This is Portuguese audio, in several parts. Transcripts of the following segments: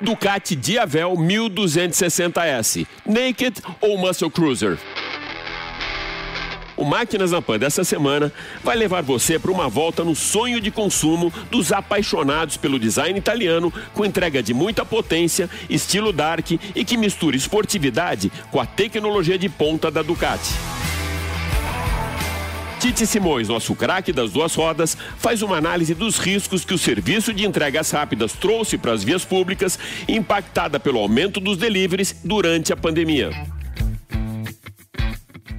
Ducati Diavel 1260S, Naked ou Muscle Cruiser. O Máquinas na Pan dessa semana vai levar você para uma volta no sonho de consumo dos apaixonados pelo design italiano, com entrega de muita potência, estilo dark e que mistura esportividade com a tecnologia de ponta da Ducati. Tite Simões, nosso craque das duas rodas, faz uma análise dos riscos que o serviço de entregas rápidas trouxe para as vias públicas, impactada pelo aumento dos deliveries durante a pandemia.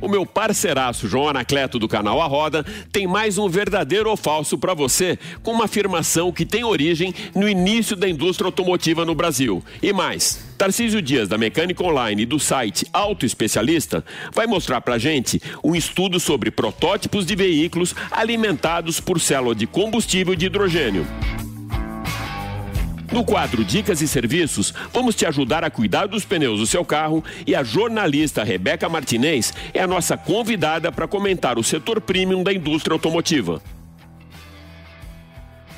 O meu parceiraço João Anacleto do canal A Roda tem mais um verdadeiro ou falso para você, com uma afirmação que tem origem no início da indústria automotiva no Brasil. E mais, Tarcísio Dias, da Mecânica Online e do site Auto Especialista, vai mostrar pra gente um estudo sobre protótipos de veículos alimentados por célula de combustível de hidrogênio. No quadro Dicas e Serviços, vamos te ajudar a cuidar dos pneus do seu carro e a jornalista Rebeca Martinez é a nossa convidada para comentar o setor premium da indústria automotiva.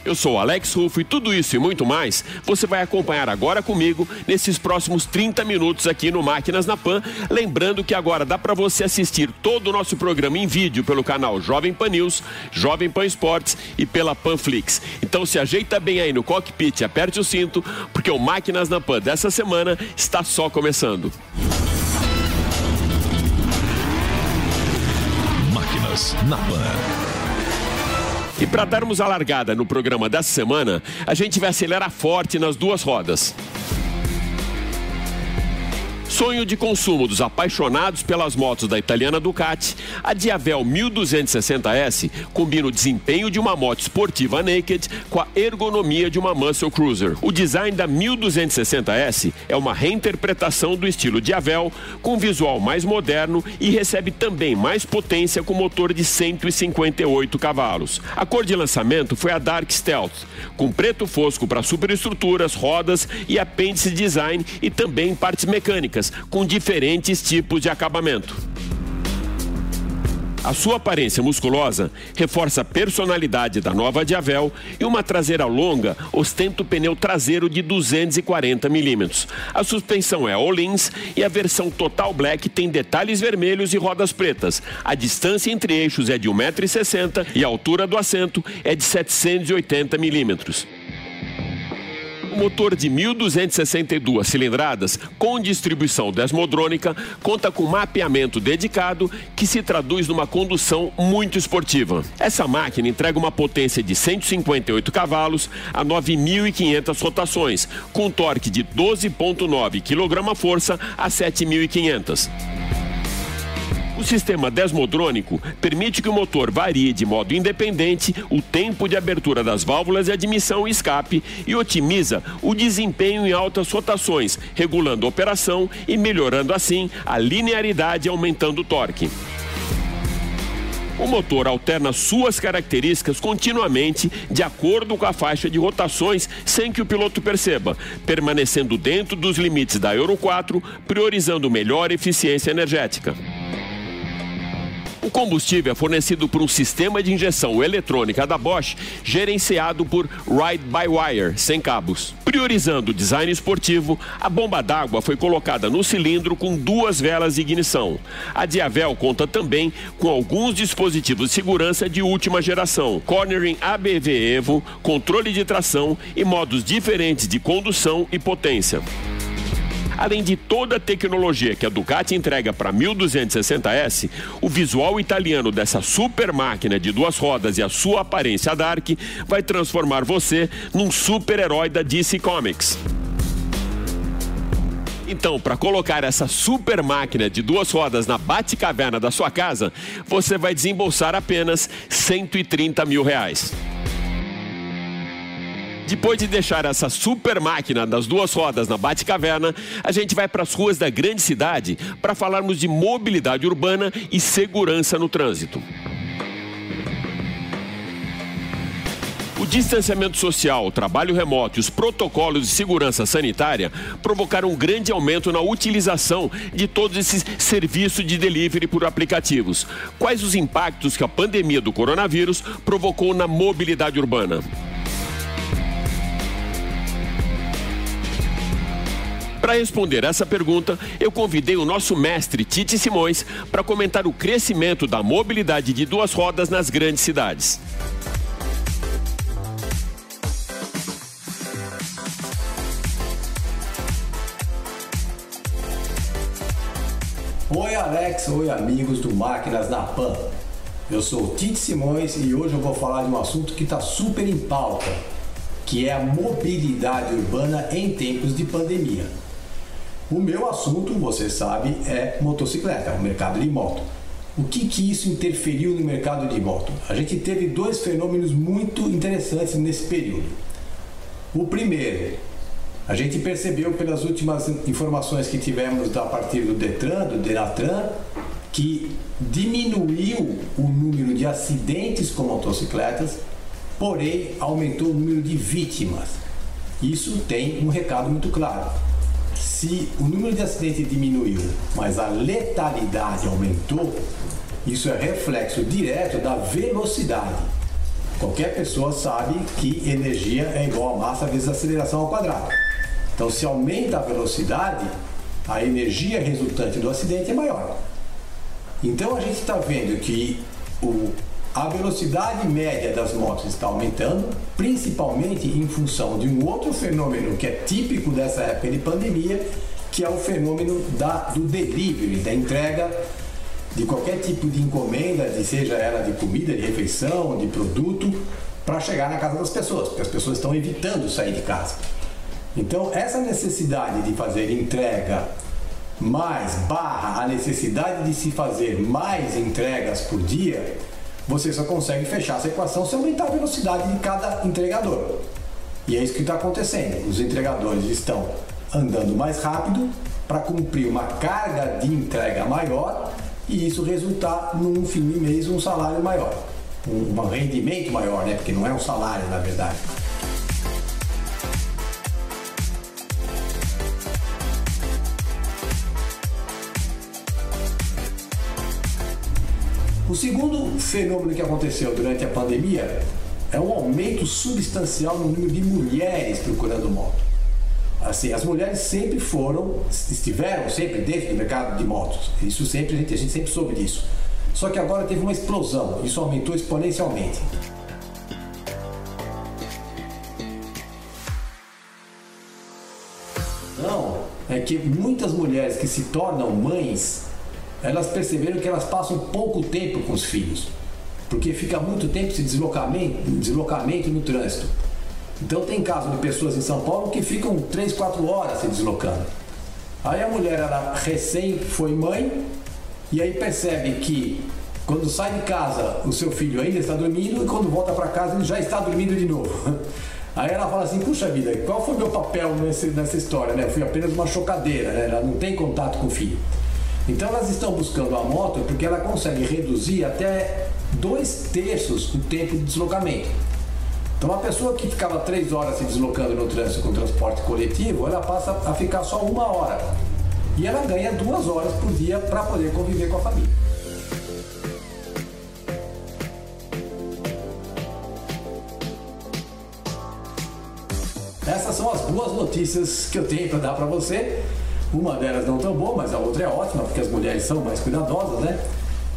Eu sou Alex Rufo e tudo isso e muito mais você vai acompanhar agora comigo nesses próximos 30 minutos aqui no Máquinas na Pan. Lembrando que agora dá para você assistir todo o nosso programa em vídeo pelo canal Jovem Pan News, Jovem Pan Esportes e pela Panflix. Então se ajeita bem aí no cockpit, aperte o cinto, porque o Máquinas na Pan dessa semana está só começando. Máquinas na Pan. E para darmos a largada no programa dessa semana, a gente vai acelerar forte nas duas rodas. Sonho de consumo dos apaixonados pelas motos da italiana Ducati, a Diavel 1260S combina o desempenho de uma moto esportiva naked com a ergonomia de uma muscle cruiser. O design da 1260S é uma reinterpretação do estilo Diavel, com visual mais moderno e recebe também mais potência com motor de 158 cavalos. A cor de lançamento foi a Dark Stealth, com preto fosco para superestruturas, rodas e apêndice design e também partes mecânicas com diferentes tipos de acabamento. A sua aparência musculosa reforça a personalidade da nova Diavel e uma traseira longa ostenta o pneu traseiro de 240 milímetros. A suspensão é all-ins e a versão Total Black tem detalhes vermelhos e rodas pretas. A distância entre eixos é de 1,60m e a altura do assento é de 780 milímetros. O motor de 1.262 cilindradas, com distribuição desmodrônica, conta com mapeamento dedicado que se traduz numa condução muito esportiva. Essa máquina entrega uma potência de 158 cavalos a 9.500 rotações, com torque de 12,9 kgf a 7.500. O sistema desmodrônico permite que o motor varie de modo independente o tempo de abertura das válvulas de admissão e escape e otimiza o desempenho em altas rotações, regulando a operação e melhorando assim a linearidade e aumentando o torque. O motor alterna suas características continuamente de acordo com a faixa de rotações sem que o piloto perceba, permanecendo dentro dos limites da Euro 4, priorizando melhor eficiência energética. O combustível é fornecido por um sistema de injeção eletrônica da Bosch, gerenciado por Ride-by-Wire, sem cabos. Priorizando o design esportivo, a bomba d'água foi colocada no cilindro com duas velas de ignição. A Diavel conta também com alguns dispositivos de segurança de última geração, cornering ABV Evo, controle de tração e modos diferentes de condução e potência. Além de toda a tecnologia que a Ducati entrega para a 1260S, o visual italiano dessa super máquina de duas rodas e a sua aparência dark vai transformar você num super-herói da DC Comics. Então, para colocar essa super máquina de duas rodas na bate-caverna da sua casa, você vai desembolsar apenas 130 mil reais. Depois de deixar essa super máquina das duas rodas na Bate-Caverna, a gente vai para as ruas da grande cidade para falarmos de mobilidade urbana e segurança no trânsito. O distanciamento social, o trabalho remoto e os protocolos de segurança sanitária provocaram um grande aumento na utilização de todos esses serviços de delivery por aplicativos. Quais os impactos que a pandemia do coronavírus provocou na mobilidade urbana? Para responder essa pergunta, eu convidei o nosso mestre Tite Simões para comentar o crescimento da mobilidade de duas rodas nas grandes cidades. Oi Alex, oi amigos do Máquinas na Pan. Eu sou Tite Simões e hoje eu vou falar de um assunto que está super em pauta, que é a mobilidade urbana em tempos de pandemia. O meu assunto, você sabe, é motocicleta, o mercado de moto. O que, que isso interferiu no mercado de moto? A gente teve dois fenômenos muito interessantes nesse período. O primeiro, a gente percebeu pelas últimas informações que tivemos a partir do Detran, do Denatran, que diminuiu o número de acidentes com motocicletas, porém aumentou o número de vítimas. Isso tem um recado muito claro. Se o número de acidentes diminuiu, mas a letalidade aumentou, isso é reflexo direto da velocidade. Qualquer pessoa sabe que energia é igual a massa vezes a aceleração ao quadrado. Então, se aumenta a velocidade, a energia resultante do acidente é maior. Então, a gente está vendo que o, a velocidade média das motos está aumentando, principalmente em função de um outro fenômeno que é típico dessa época de pandemia, que é o fenômeno da, do delivery, da entrega de qualquer tipo de encomenda, de seja ela de comida, de refeição, de produto, para chegar na casa das pessoas, porque as pessoas estão evitando sair de casa. Então, essa necessidade de fazer entrega mais barra a necessidade de se fazer mais entregas por dia, você só consegue fechar essa equação se aumentar a velocidade de cada entregador. E é isso que está acontecendo. Os entregadores estão andando mais rápido para cumprir uma carga de entrega maior e isso resultar num fim de mês um salário maior, um, rendimento maior, né? Porque não é um salário na verdade. O segundo fenômeno que aconteceu durante a pandemia é um aumento substancial no número de mulheres procurando moto. Assim, as mulheres sempre foram, estiveram sempre dentro do mercado de motos. Isso sempre a gente, a gente sempre soube disso. Só que agora teve uma explosão. Isso aumentou exponencialmente. Não, é que muitas mulheres que se tornam mães elas perceberam que elas passam pouco tempo com os filhos, porque fica muito tempo esse deslocamento, deslocamento no trânsito. Então tem casos de pessoas em São Paulo que ficam 3, 4 horas se deslocando. Aí a mulher ela recém foi mãe e aí percebe que quando sai de casa o seu filho ainda está dormindo e quando volta para casa ele já está dormindo de novo. Aí ela fala assim, puxa vida, qual foi meu papel nesse, nessa história? Né? Eu fui apenas uma chocadeira, né? ela não tem contato com o filho. Então elas estão buscando a moto porque ela consegue reduzir até dois terços o tempo de deslocamento. Então uma pessoa que ficava três horas se deslocando no trânsito com transporte coletivo, ela passa a ficar só uma hora. E ela ganha duas horas por dia para poder conviver com a família. Essas são as boas notícias que eu tenho para dar para você. Uma delas não tão boa, mas a outra é ótima, porque as mulheres são mais cuidadosas, né?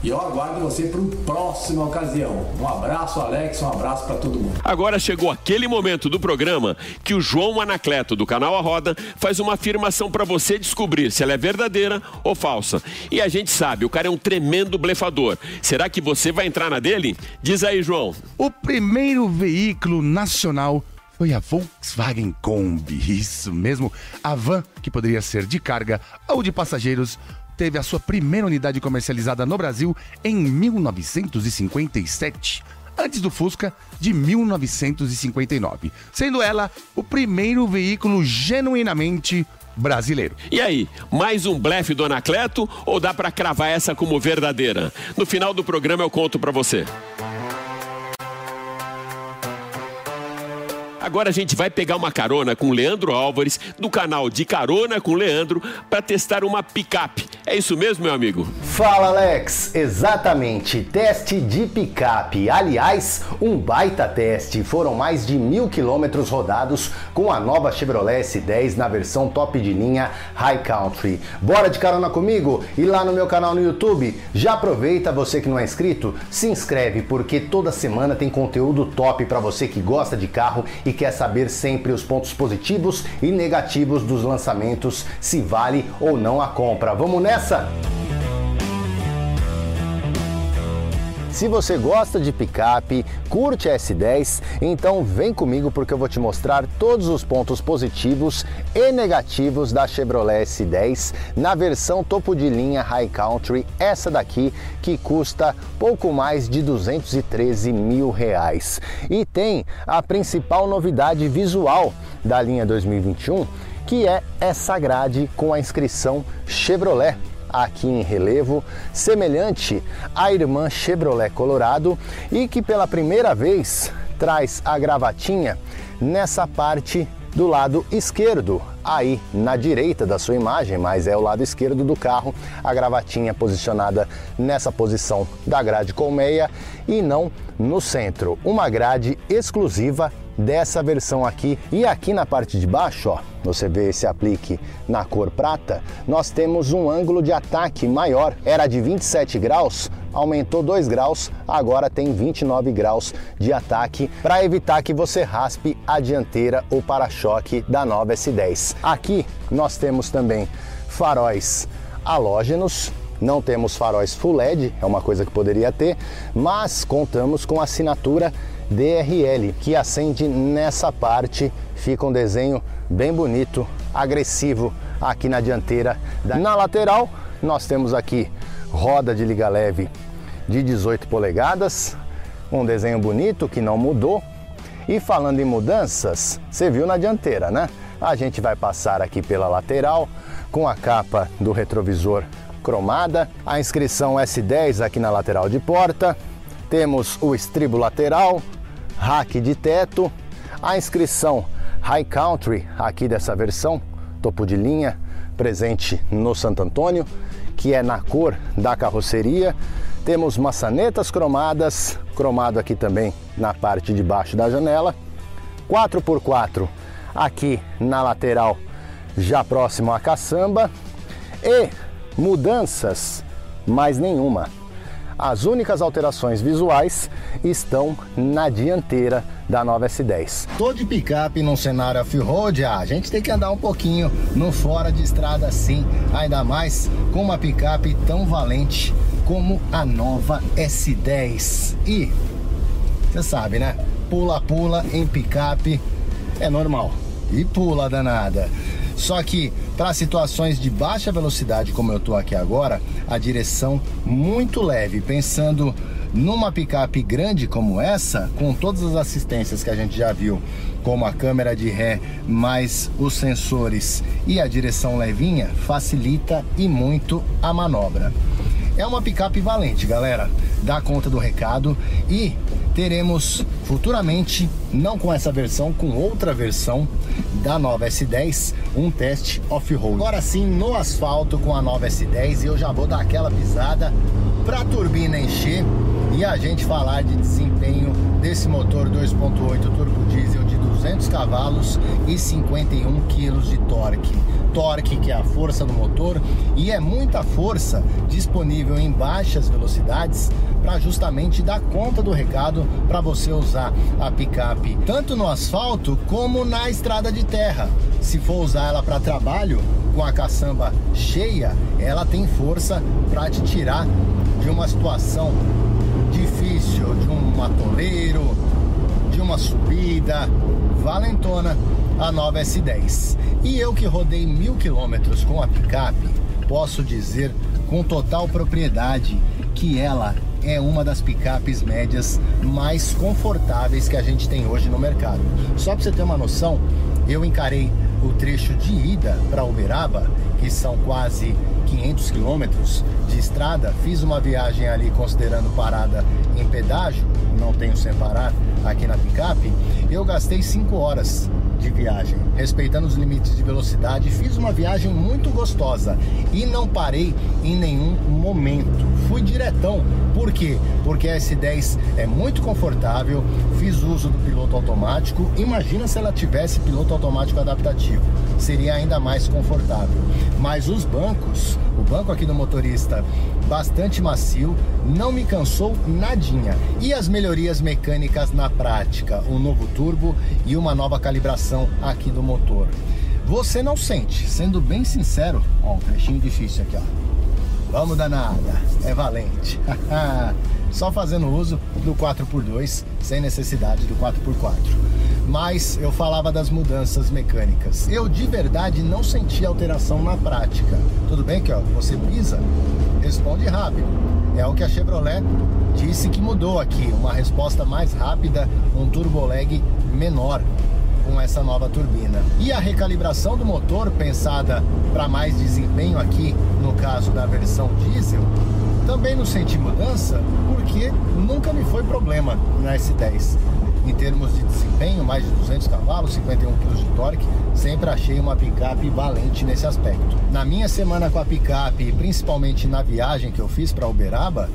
E eu aguardo você para uma próxima ocasião. Um abraço, Alex, um abraço para todo mundo. Agora chegou aquele momento do programa que o João Anacleto, do canal A Roda, faz uma afirmação para você descobrir se ela é verdadeira ou falsa. E a gente sabe, o cara é um tremendo blefador. Será que você vai entrar na dele? Diz aí, João. O primeiro veículo nacional foi a Volkswagen Kombi, isso mesmo. A van, que poderia ser de carga ou de passageiros, teve a sua primeira unidade comercializada no Brasil em 1957. antes do Fusca de 1959, sendo ela o primeiro veículo genuinamente brasileiro. E aí, mais um blefe do Anacleto ou dá pra cravar essa como verdadeira? No final do programa eu conto pra você. Agora a gente vai pegar uma carona com Leandro Álvares, do canal De Carona com Leandro, para testar uma picape. É isso mesmo, meu amigo? Fala, Alex! Exatamente, teste de picape. Aliás, um baita teste. Foram mais de mil quilômetros rodados com a nova Chevrolet S10 na versão top de linha High Country. Bora de carona comigo? E lá no meu canal no YouTube, já aproveita você que não é inscrito, se inscreve porque toda semana tem conteúdo top para você que gosta de carro e quer saber sempre os pontos positivos e negativos dos lançamentos, se vale ou não a compra. Vamos nessa? Se você gosta de picape, curte a S10, então vem comigo porque eu vou te mostrar todos os pontos positivos e negativos da Chevrolet S10 na versão topo de linha High Country, essa daqui que custa pouco mais de 213 mil reais. E tem a principal novidade visual da linha 2021, que é essa grade com a inscrição Chevrolet aqui em relevo, semelhante à irmã Chevrolet Colorado e que pela primeira vez traz a gravatinha nessa parte do lado esquerdo, aí na direita da sua imagem, mas é o lado esquerdo do carro, a gravatinha posicionada nessa posição da grade colmeia e não no centro. Uma grade exclusiva dessa versão aqui. E aqui na parte de baixo, ó, você vê esse aplique na cor prata, nós temos um ângulo de ataque maior. Era de 27 graus, aumentou 2 graus, agora tem 29 graus de ataque para evitar que você raspe a dianteira ou para-choque da nova S10. Aqui nós temos também faróis halógenos, não temos faróis full LED, é uma coisa que poderia ter, mas contamos com assinatura DRL, que acende nessa parte, fica um desenho bem bonito, agressivo aqui na dianteira. Na lateral, nós temos aqui roda de liga leve de 18 polegadas, um desenho bonito que não mudou. E falando em mudanças, você viu na dianteira, né? A gente vai passar aqui pela lateral com a capa do retrovisor cromada, a inscrição S10 aqui na lateral de porta, temos o estribo lateral, rack de teto, a inscrição High Country aqui dessa versão, topo de linha, presente no Santo Antônio, que é na cor da carroceria. Temos maçanetas cromadas, cromado aqui também na parte de baixo da janela. 4x4 aqui na lateral, já próximo à caçamba. E mudanças, mais nenhuma. As únicas alterações visuais estão na dianteira da nova S10. Tô de picape num cenário off-road, ah, a gente tem que andar um pouquinho no fora de estrada sim, ainda mais com uma picape tão valente como a nova S10. E você sabe, né? Pula-pula em picape é normal. E pula danada. Só que para situações de baixa velocidade, como eu estou aqui agora, a direção muito leve, pensando numa picape grande como essa, com todas as assistências que a gente já viu, como a câmera de ré, mais os sensores e a direção levinha, facilita e muito a manobra. É uma picape valente, galera. Dá conta do recado e teremos futuramente, não com essa versão, com outra versão da nova S10, um teste off-road. Agora sim, no asfalto com a nova S10 e eu já vou dar aquela pisada para a turbina encher e a gente falar de desempenho desse motor 2.8 turbo diesel de 200 cavalos e 51 quilos de torque. Torque que é a força do motor e é muita força disponível em baixas velocidades para justamente dar conta do recado para você usar a picape tanto no asfalto como na estrada de terra. Se for usar ela para trabalho com a caçamba cheia, ela tem força para te tirar de uma situação difícil, de um atoleiro, de uma subida valentona, a nova S10. E eu que rodei mil quilômetros com a picape, posso dizer com total propriedade que ela é uma das picapes médias mais confortáveis que a gente tem hoje no mercado. Só para você ter uma noção, eu encarei o trecho de ida para Uberaba, que são quase 500 quilômetros de estrada, fiz uma viagem ali considerando parada em pedágio, não tenho sem parar aqui na picape, eu gastei 5 horas de viagem, respeitando os limites de velocidade, fiz uma viagem muito gostosa e não parei em nenhum momento. Fui diretão. Por quê? Porque a S10 é muito confortável, fiz uso do piloto automático. Imagina se ela tivesse piloto automático adaptativo, seria ainda mais confortável. Mas os bancos, o banco aqui do motorista bastante macio, não me cansou nadinha. E as melhorias mecânicas na prática, um novo turbo e uma nova calibração aqui do motor. Você não sente, sendo bem sincero, ó, um trechinho difícil aqui, ó. Vamos danada, é valente. Só fazendo uso do 4x2, sem necessidade do 4x4. Mas eu falava das mudanças mecânicas. Eu de verdade não senti alteração na prática. Tudo bem que ó, você pisa, responde rápido. É o que a Chevrolet disse que mudou aqui, uma resposta mais rápida, um turbo lag menor com essa nova turbina. E a recalibração do motor, pensada para mais desempenho aqui, no caso da versão diesel, também não senti mudança porque nunca me foi problema na S10. Em termos de desempenho, mais de 200 cavalos, 51 kg de torque, sempre achei uma picape valente nesse aspecto. Na minha semana com a picape, principalmente na viagem que eu fiz para Uberaba,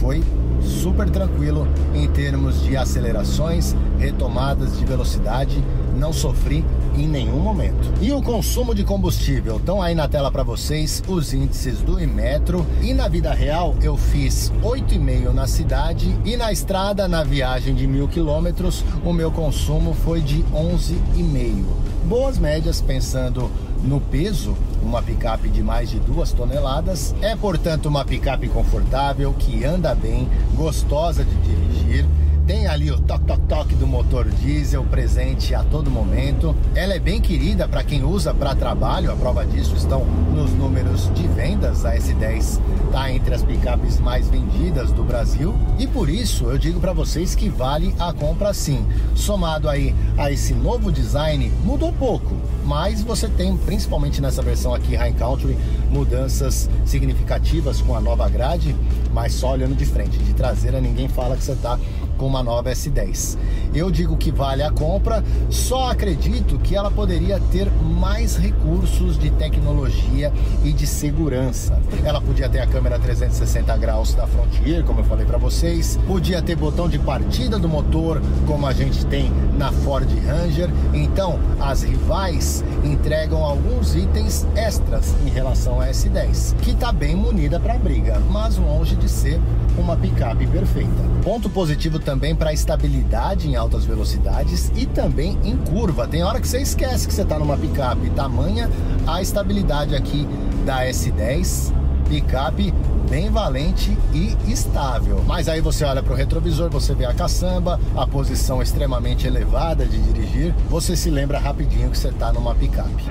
foi super tranquilo em termos de acelerações, retomadas de velocidade, não sofri em nenhum momento. E o consumo de combustível? Estão aí na tela para vocês os índices do Imetro. E na vida real eu fiz 8,5 na cidade e na estrada, na viagem de mil quilômetros, o meu consumo foi de 11,5. Boas médias pensando no peso, uma picape de mais de duas toneladas. É, portanto, uma picape confortável, que anda bem, gostosa de dirigir tem ali o toque-toque-toque do motor diesel presente a todo momento. Ela é bem querida para quem usa para trabalho, a prova disso estão nos números de vendas. A S10 está entre as picapes mais vendidas do Brasil e por isso eu digo para vocês que vale a compra sim. Somado aí a esse novo design, mudou pouco, mas você tem, principalmente nessa versão aqui High Country, mudanças significativas com a nova grade, mas só olhando de frente, de traseira ninguém fala que você está com uma nova S10. Eu digo que vale a compra, só acredito que ela poderia ter mais recursos de tecnologia e de segurança. Ela podia ter a câmera 360 graus da Frontier, como eu falei para vocês, podia ter botão de partida do motor, como a gente tem na Ford Ranger. Então, as rivais entregam alguns itens extras em relação à S10, que está bem munida para a briga, mas longe de ser uma picape perfeita. Ponto positivo também para estabilidade em altas velocidades e também em curva. Tem hora que você esquece que você está numa picape. Tamanha a estabilidade aqui da S10, picape bem valente e estável. Mas aí você olha para o retrovisor, você vê a caçamba, a posição extremamente elevada de dirigir, você se lembra rapidinho que você está numa picape.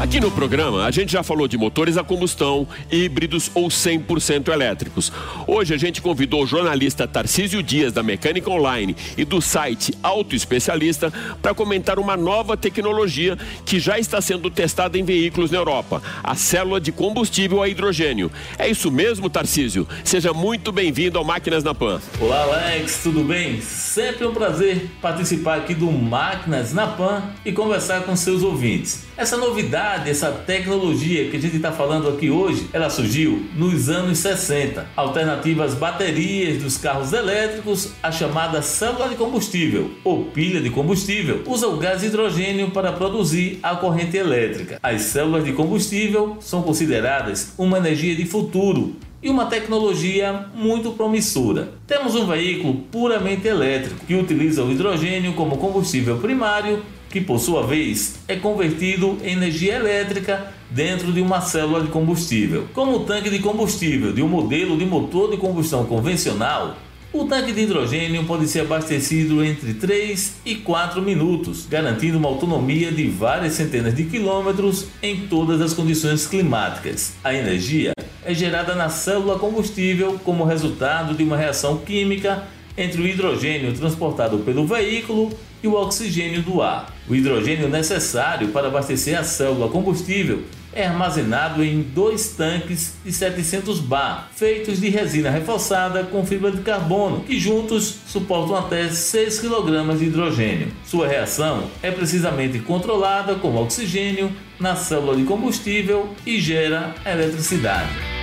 Aqui no programa, a gente já falou de motores a combustão, híbridos ou 100% elétricos. Hoje a gente convidou o jornalista Tarcísio Dias, da Mecânica Online e do site Auto Especialista, para comentar uma nova tecnologia que já está sendo testada em veículos na Europa, a célula de combustível a hidrogênio. É isso mesmo, Tarcísio? Seja muito bem-vindo ao Máquinas na Pan. Olá, Alex, tudo bem? Sempre um prazer participar aqui do Máquinas na Pan e conversar com seus ouvintes. Essa novidade, essa tecnologia que a gente está falando aqui hoje, ela surgiu nos anos 60. Alternativas baterias dos carros elétricos, a chamada célula de combustível ou pilha de combustível, usa o gás hidrogênio para produzir a corrente elétrica. As células de combustível são consideradas uma energia de futuro e uma tecnologia muito promissora. Temos um veículo puramente elétrico que utiliza o hidrogênio como combustível primário que por sua vez é convertido em energia elétrica dentro de uma célula de combustível. Como o tanque de combustível de um modelo de motor de combustão convencional, o tanque de hidrogênio pode ser abastecido entre 3 e 4 minutos, garantindo uma autonomia de várias centenas de quilômetros em todas as condições climáticas. A energia é gerada na célula combustível como resultado de uma reação química entre o hidrogênio transportado pelo veículo e o oxigênio do ar. O hidrogênio necessário para abastecer a célula combustível é armazenado em dois tanques de 700 bar, feitos de resina reforçada com fibra de carbono, que juntos suportam até 6 kg de hidrogênio. Sua reação é precisamente controlada com oxigênio na célula de combustível e gera eletricidade.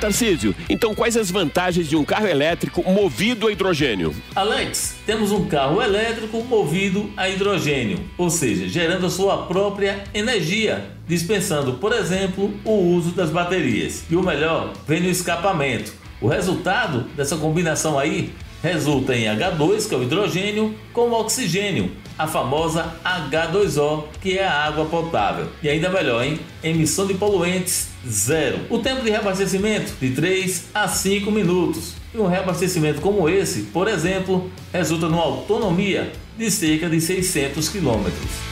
Tarcísio, então quais as vantagens de um carro elétrico movido a hidrogênio? Alex, temos um carro elétrico movido a hidrogênio, ou seja, gerando a sua própria energia, dispensando, por exemplo, o uso das baterias. E o melhor, vem no escapamento. O resultado dessa combinação aí resulta em H2, que é o hidrogênio, com oxigênio, a famosa H2O, que é a água potável. E ainda melhor, hein? Emissão de poluentes zero. O tempo de reabastecimento de 3 a 5 minutos. E um reabastecimento como esse, por exemplo, resulta numa autonomia de cerca de 600 quilômetros.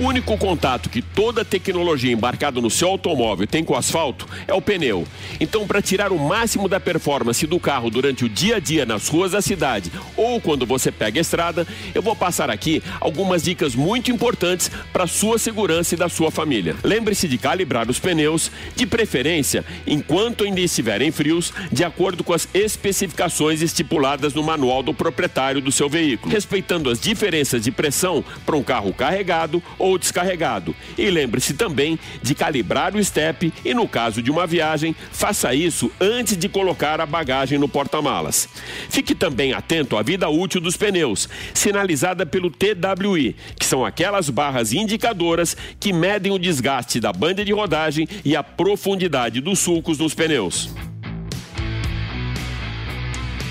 O único contato que toda tecnologia embarcada no seu automóvel tem com o asfalto é o pneu. Então, para tirar o máximo da performance do carro durante o dia a dia nas ruas da cidade ou quando você pega a estrada, eu vou passar aqui algumas dicas muito importantes para sua segurança e da sua família. Lembre-se de calibrar os pneus, de preferência enquanto ainda estiverem frios, de acordo com as especificações estipuladas no manual do proprietário do seu veículo, respeitando as diferenças de pressão para um carro carregado ou ou descarregado. E lembre-se também de calibrar o step e, no caso de uma viagem, faça isso antes de colocar a bagagem no porta-malas. Fique também atento à vida útil dos pneus, sinalizada pelo TWI, que são aquelas barras indicadoras que medem o desgaste da banda de rodagem e a profundidade dos sulcos nos pneus.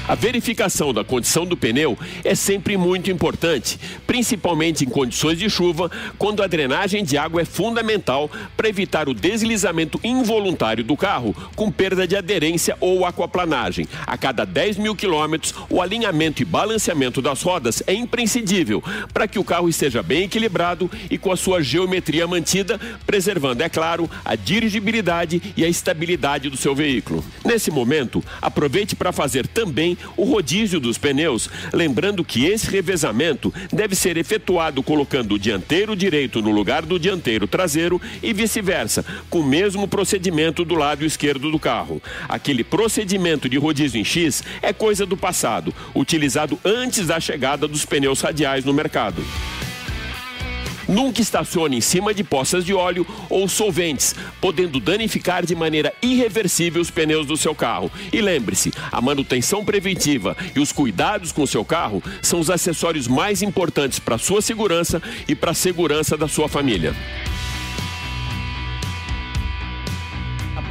A verificação da condição do pneu é sempre muito importante, principalmente em condições de chuva, quando a drenagem de água é fundamental para evitar o deslizamento involuntário do carro, com perda de aderência ou aquaplanagem. A cada 10 mil quilômetros, o alinhamento e balanceamento das rodas é imprescindível para que o carro esteja bem equilibrado e com a sua geometria mantida, preservando, é claro, a dirigibilidade e a estabilidade do seu veículo. Nesse momento, aproveite para fazer também o rodízio dos pneus, lembrando que esse revezamento deve ser efetuado colocando o dianteiro direito no lugar do dianteiro traseiro e vice-versa, com o mesmo procedimento do lado esquerdo do carro. Aquele procedimento de rodízio em X é coisa do passado, utilizado antes da chegada dos pneus radiais no mercado. Nunca estacione em cima de poças de óleo ou solventes, podendo danificar de maneira irreversível os pneus do seu carro. E lembre-se, a manutenção preventiva e os cuidados com o seu carro são os acessórios mais importantes para sua segurança e para a segurança da sua família.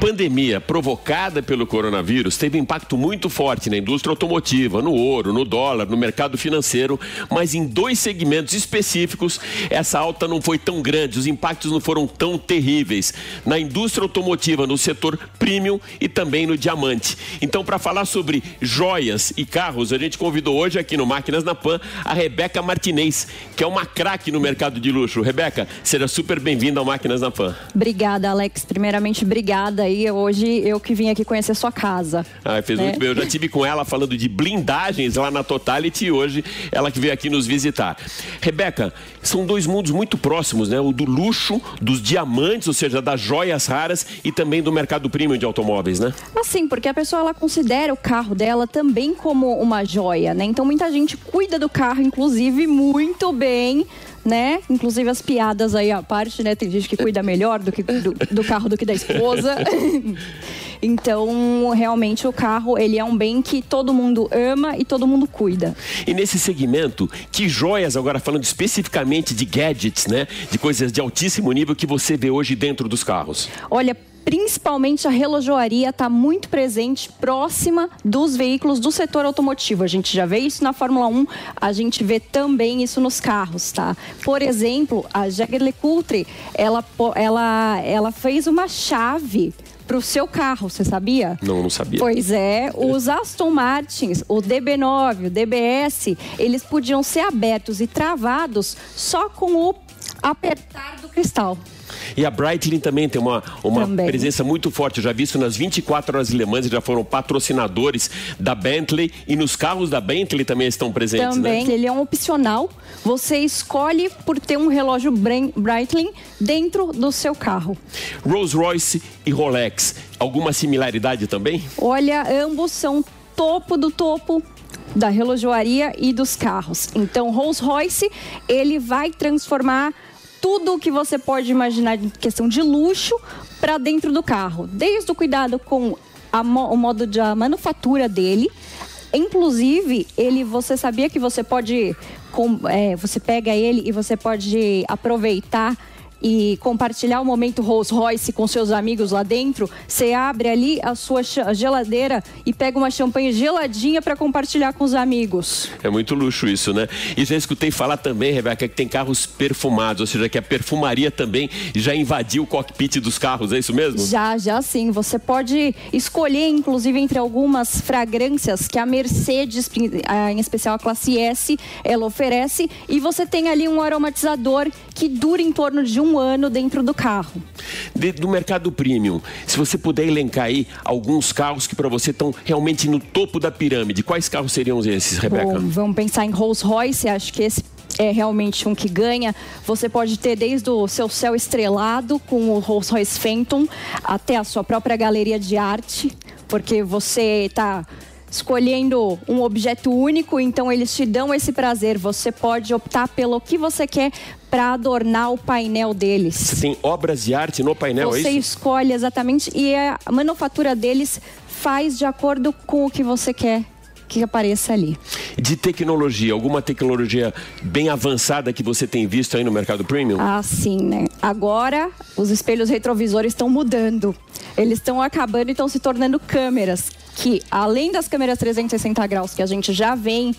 Pandemia provocada pelo coronavírus teve impacto muito forte na indústria automotiva, no ouro, no dólar, no mercado financeiro, mas em dois segmentos específicos essa alta não foi tão grande, os impactos não foram tão terríveis. Na indústria automotiva, no setor premium e também no diamante. Então, para falar sobre joias e carros, a gente convidou hoje aqui no Máquinas na Pan a Rebeca Martinez, que é uma craque no mercado de luxo. Rebeca, seja super bem-vinda ao Máquinas na Pan. Obrigada, Alex. Primeiramente, obrigada aí hoje eu que vim aqui conhecer sua casa. Ah, fez né? muito bem. Eu já tive com ela falando de blindagens lá na Totality e hoje ela que veio aqui nos visitar. Rebeca, são dois mundos muito próximos, né? O do luxo, dos diamantes, ou seja, das joias raras e também do mercado premium de automóveis, né? Assim, porque a pessoa ela considera o carro dela também como uma joia, né? Então muita gente cuida do carro, inclusive, muito bem né? Inclusive as piadas aí à parte, né? Tem gente que cuida melhor do, que, do, do carro do que da esposa. Então, realmente o carro, ele é um bem que todo mundo ama e todo mundo cuida. E nesse segmento, que joias agora falando especificamente de gadgets, né? De coisas de altíssimo nível que você vê hoje dentro dos carros? Olha, principalmente a relojoaria está muito presente próxima dos veículos do setor automotivo. A gente já vê isso na Fórmula 1, a gente vê também isso nos carros, tá? Por exemplo, a Jaguar LeCoultre, ela, ela, ela fez uma chave para o seu carro, você sabia? Não, não sabia. Pois é, os Aston Martins, o DB9, o DBS, eles podiam ser abertos e travados só com o apertar do cristal. E a Breitling também tem uma, uma Também. presença muito forte. Eu já vi isso nas 24 horas eles já foram patrocinadores da Bentley e nos carros da Bentley também estão presentes, Também, né? ele é um opcional. Você escolhe por ter um relógio Breitling dentro do seu carro. Rolls Royce e Rolex, alguma similaridade também? Olha, ambos são topo do topo da relojoaria e dos carros. Então, Rolls Royce, ele vai transformar tudo o que você pode imaginar em questão de luxo para dentro do carro. Desde o cuidado com a o modo de a manufatura dele, inclusive ele, você sabia que você pode, com- é, você pega ele e você pode aproveitar e compartilhar o momento Rolls Royce com seus amigos lá dentro, você abre ali a sua geladeira e pega uma champanhe geladinha para compartilhar com os amigos. É muito luxo isso, né? E já escutei falar também, Rebeca, que tem carros perfumados, ou seja, que a perfumaria também já invadiu o cockpit dos carros, é isso mesmo? Já, já sim. Você pode escolher, inclusive, entre algumas fragrâncias que a Mercedes, ah, em especial a classe S, ela oferece. E você tem ali um aromatizador que dura em torno de um ano dentro do carro. De- do mercado premium, se você puder elencar aí alguns carros que para você estão realmente no topo da pirâmide, quais carros seriam esses, Rebeca? Bom, vamos pensar em Rolls Royce, acho que esse é realmente um que ganha. Você pode ter desde o seu céu estrelado com o Rolls Royce Phantom até a sua própria galeria de arte, porque você está escolhendo um objeto único, então eles te dão esse prazer. Você pode optar pelo que você quer para adornar o painel deles. Você tem obras de arte no painel, Você é isso? escolhe exatamente e a manufatura deles faz de acordo com o que você quer que apareça ali. De tecnologia, alguma tecnologia bem avançada que você tem visto aí no mercado premium? Ah, sim, né? Agora os espelhos retrovisores estão mudando. Eles estão acabando e estão se tornando câmeras que, além das câmeras 360 graus que a gente já vem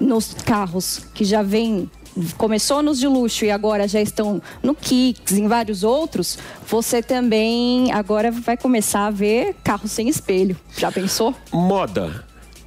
nos carros, que já vem começou nos de luxo e agora já estão no Kicks, em vários outros, você também agora vai começar a ver carros sem espelho. Já pensou? Moda.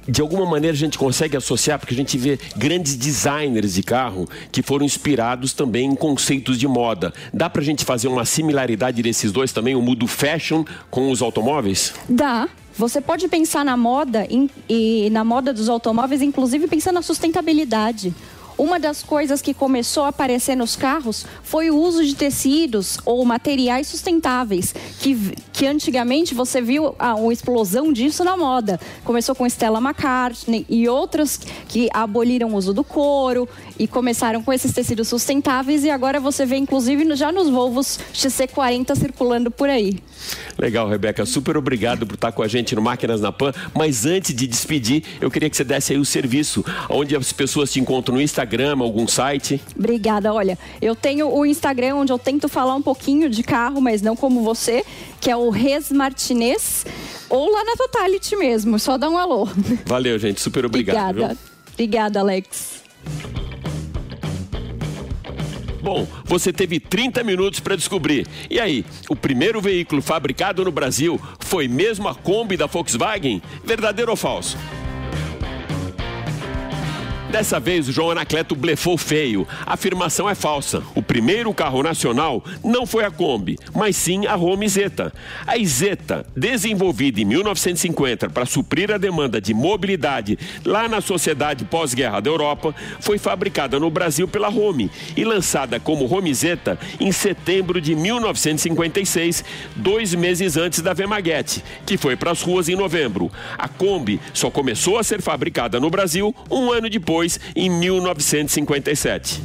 De alguma maneira a gente consegue associar, porque a gente vê grandes designers de carro que foram inspirados também em conceitos de moda. Dá pra gente fazer uma similaridade desses dois também, o mundo fashion com os automóveis? Dá. Você pode pensar na moda em- e na moda dos automóveis, inclusive pensando na sustentabilidade. Uma das coisas que começou a aparecer nos carros foi o uso de tecidos ou materiais sustentáveis, que, que antigamente você viu ah, uma explosão disso na moda. Começou com Stella McCartney e outras que aboliram o uso do couro e começaram com esses tecidos sustentáveis e agora você vê inclusive já nos Volvos XC40 circulando por aí. Legal, Rebeca. Super obrigado por estar com a gente no Máquinas na Pan. Mas antes de despedir, eu queria que você desse aí o serviço, onde as pessoas te encontram no Instagram, algum site. Obrigada. Olha, eu tenho o Instagram onde eu tento falar um pouquinho de carro, mas não como você, que é o Res Martinez, ou lá na Totality mesmo. Só dá um alô. Valeu, gente. Super obrigado. Obrigada. viu? Obrigada, Alex. Bom, você teve 30 minutos para descobrir. E aí, o primeiro veículo fabricado no Brasil foi mesmo a Kombi da Volkswagen? Verdadeiro ou falso? Dessa vez, o João Anacleto blefou feio. A afirmação é falsa. O primeiro carro nacional não foi a Kombi, mas sim a Home Zeta. A Zeta, desenvolvida em 1950 para suprir a demanda de mobilidade lá na sociedade pós-guerra da Europa, foi fabricada no Brasil pela Home e lançada como Home Zeta em setembro de 1956, dois meses antes da Vemaguete, que foi para as ruas em novembro. A Kombi só começou a ser fabricada no Brasil um ano depois, em 1957.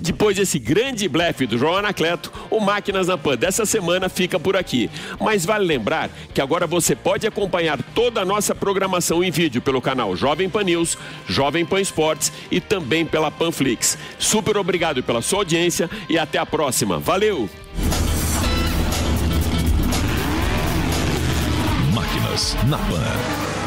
Depois desse grande blefe do João Anacleto, o Máquinas na Pan dessa semana fica por aqui. Mas vale lembrar que agora você pode acompanhar toda a nossa programação em vídeo pelo canal Jovem Pan News, Jovem Pan Esportes e também pela Panflix. Super obrigado pela sua audiência e até a próxima. Valeu! Máquinas na Pan.